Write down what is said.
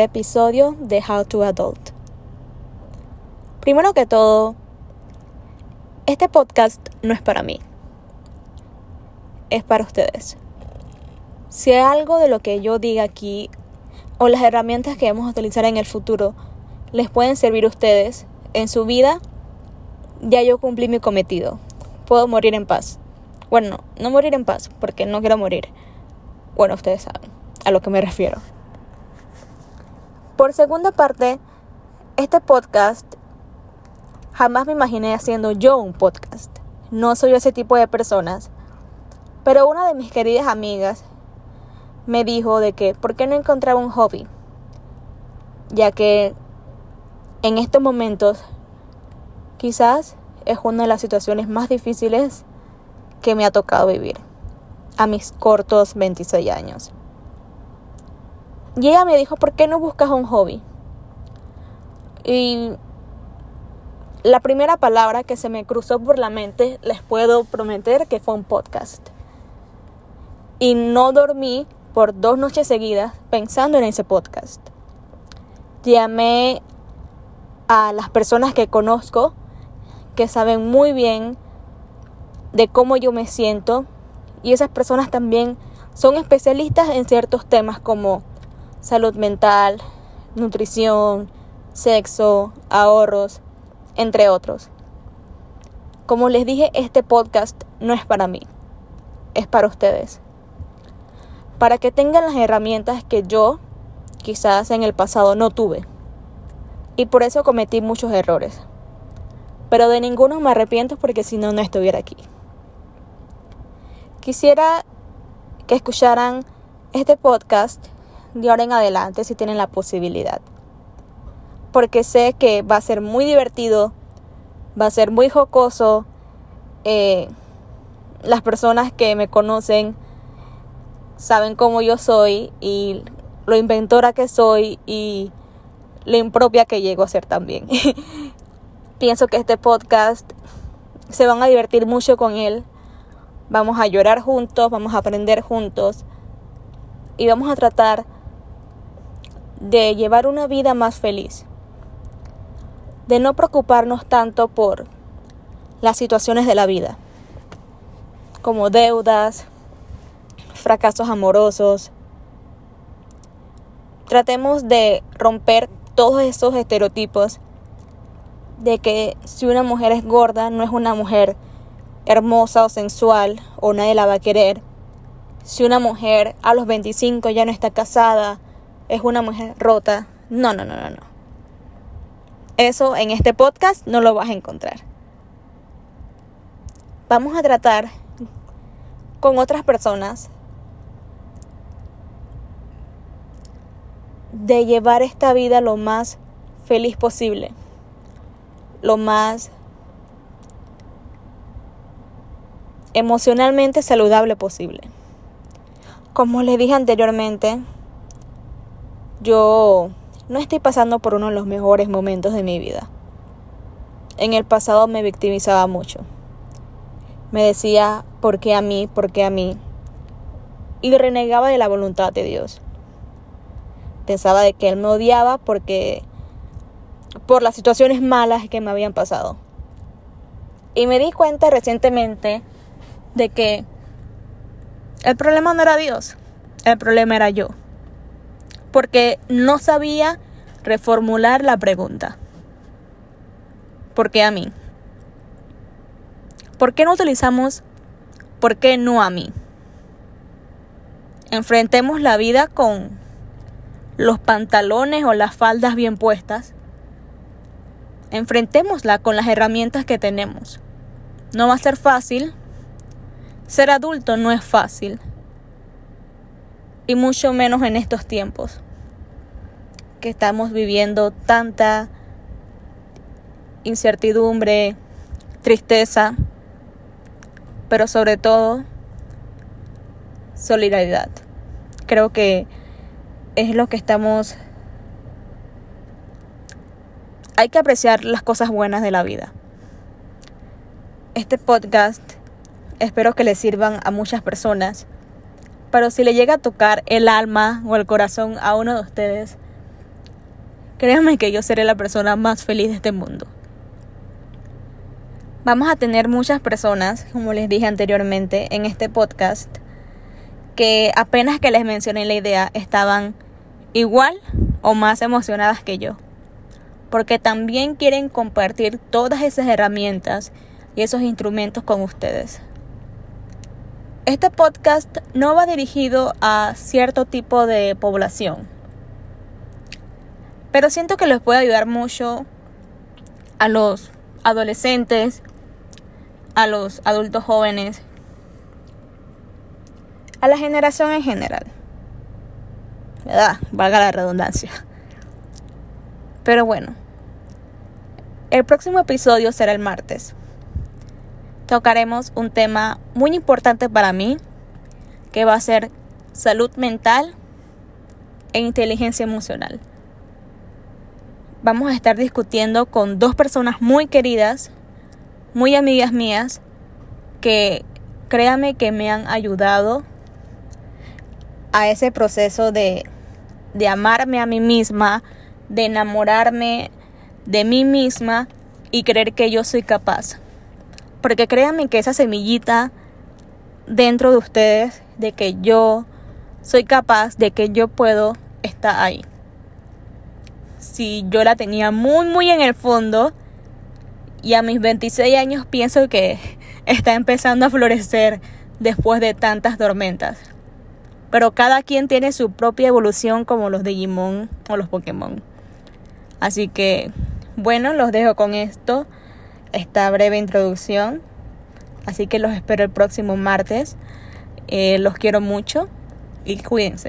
episodio de How to Adult. Primero que todo, este podcast no es para mí, es para ustedes. Si hay algo de lo que yo diga aquí o las herramientas que vamos a utilizar en el futuro les pueden servir a ustedes en su vida, ya yo cumplí mi cometido. Puedo morir en paz. Bueno, no morir en paz, porque no quiero morir. Bueno, ustedes saben a lo que me refiero. Por segunda parte, este podcast jamás me imaginé haciendo yo un podcast. No soy ese tipo de personas. Pero una de mis queridas amigas me dijo de que por qué no encontraba un hobby. Ya que en estos momentos quizás es una de las situaciones más difíciles que me ha tocado vivir a mis cortos 26 años. Y ella me dijo, ¿por qué no buscas un hobby? Y la primera palabra que se me cruzó por la mente, les puedo prometer que fue un podcast. Y no dormí por dos noches seguidas pensando en ese podcast. Llamé a las personas que conozco, que saben muy bien de cómo yo me siento, y esas personas también son especialistas en ciertos temas como salud mental, nutrición, sexo, ahorros, entre otros. Como les dije, este podcast no es para mí, es para ustedes. Para que tengan las herramientas que yo quizás en el pasado no tuve. Y por eso cometí muchos errores. Pero de ninguno me arrepiento porque si no, no estuviera aquí. Quisiera que escucharan este podcast de ahora en adelante si tienen la posibilidad. Porque sé que va a ser muy divertido, va a ser muy jocoso. Eh, las personas que me conocen saben cómo yo soy y lo inventora que soy y lo impropia que llego a ser también. Pienso que este podcast se van a divertir mucho con él. Vamos a llorar juntos, vamos a aprender juntos y vamos a tratar de llevar una vida más feliz, de no preocuparnos tanto por las situaciones de la vida, como deudas, fracasos amorosos. Tratemos de romper todos esos estereotipos de que si una mujer es gorda no es una mujer hermosa o sensual o nadie la va a querer. Si una mujer a los 25 ya no está casada es una mujer rota. No, no, no, no, no. Eso en este podcast no lo vas a encontrar. Vamos a tratar con otras personas de llevar esta vida lo más feliz posible, lo más emocionalmente saludable posible. Como les dije anteriormente, yo no estoy pasando por uno de los mejores momentos de mi vida. En el pasado me victimizaba mucho. Me decía, ¿por qué a mí? ¿Por qué a mí? Y renegaba de la voluntad de Dios. Pensaba de que Él me odiaba porque por las situaciones malas que me habían pasado. Y me di cuenta recientemente de que el problema no era Dios, el problema era yo porque no sabía reformular la pregunta. ¿Por qué a mí? ¿Por qué no utilizamos por qué no a mí? Enfrentemos la vida con los pantalones o las faldas bien puestas. Enfrentémosla con las herramientas que tenemos. No va a ser fácil. Ser adulto no es fácil y mucho menos en estos tiempos que estamos viviendo tanta incertidumbre, tristeza, pero sobre todo solidaridad. Creo que es lo que estamos... Hay que apreciar las cosas buenas de la vida. Este podcast espero que le sirvan a muchas personas pero si le llega a tocar el alma o el corazón a uno de ustedes, créanme que yo seré la persona más feliz de este mundo. Vamos a tener muchas personas, como les dije anteriormente, en este podcast, que apenas que les mencioné la idea estaban igual o más emocionadas que yo, porque también quieren compartir todas esas herramientas y esos instrumentos con ustedes. Este podcast no va dirigido a cierto tipo de población, pero siento que les puede ayudar mucho a los adolescentes, a los adultos jóvenes, a la generación en general. ¿Verdad? Valga la redundancia. Pero bueno, el próximo episodio será el martes tocaremos un tema muy importante para mí, que va a ser salud mental e inteligencia emocional. Vamos a estar discutiendo con dos personas muy queridas, muy amigas mías, que créame que me han ayudado a ese proceso de, de amarme a mí misma, de enamorarme de mí misma y creer que yo soy capaz. Porque créanme que esa semillita dentro de ustedes de que yo soy capaz, de que yo puedo, está ahí. Si yo la tenía muy, muy en el fondo y a mis 26 años pienso que está empezando a florecer después de tantas tormentas. Pero cada quien tiene su propia evolución como los Digimon o los Pokémon. Así que, bueno, los dejo con esto esta breve introducción. Así que los espero el próximo martes. Eh, los quiero mucho y cuídense.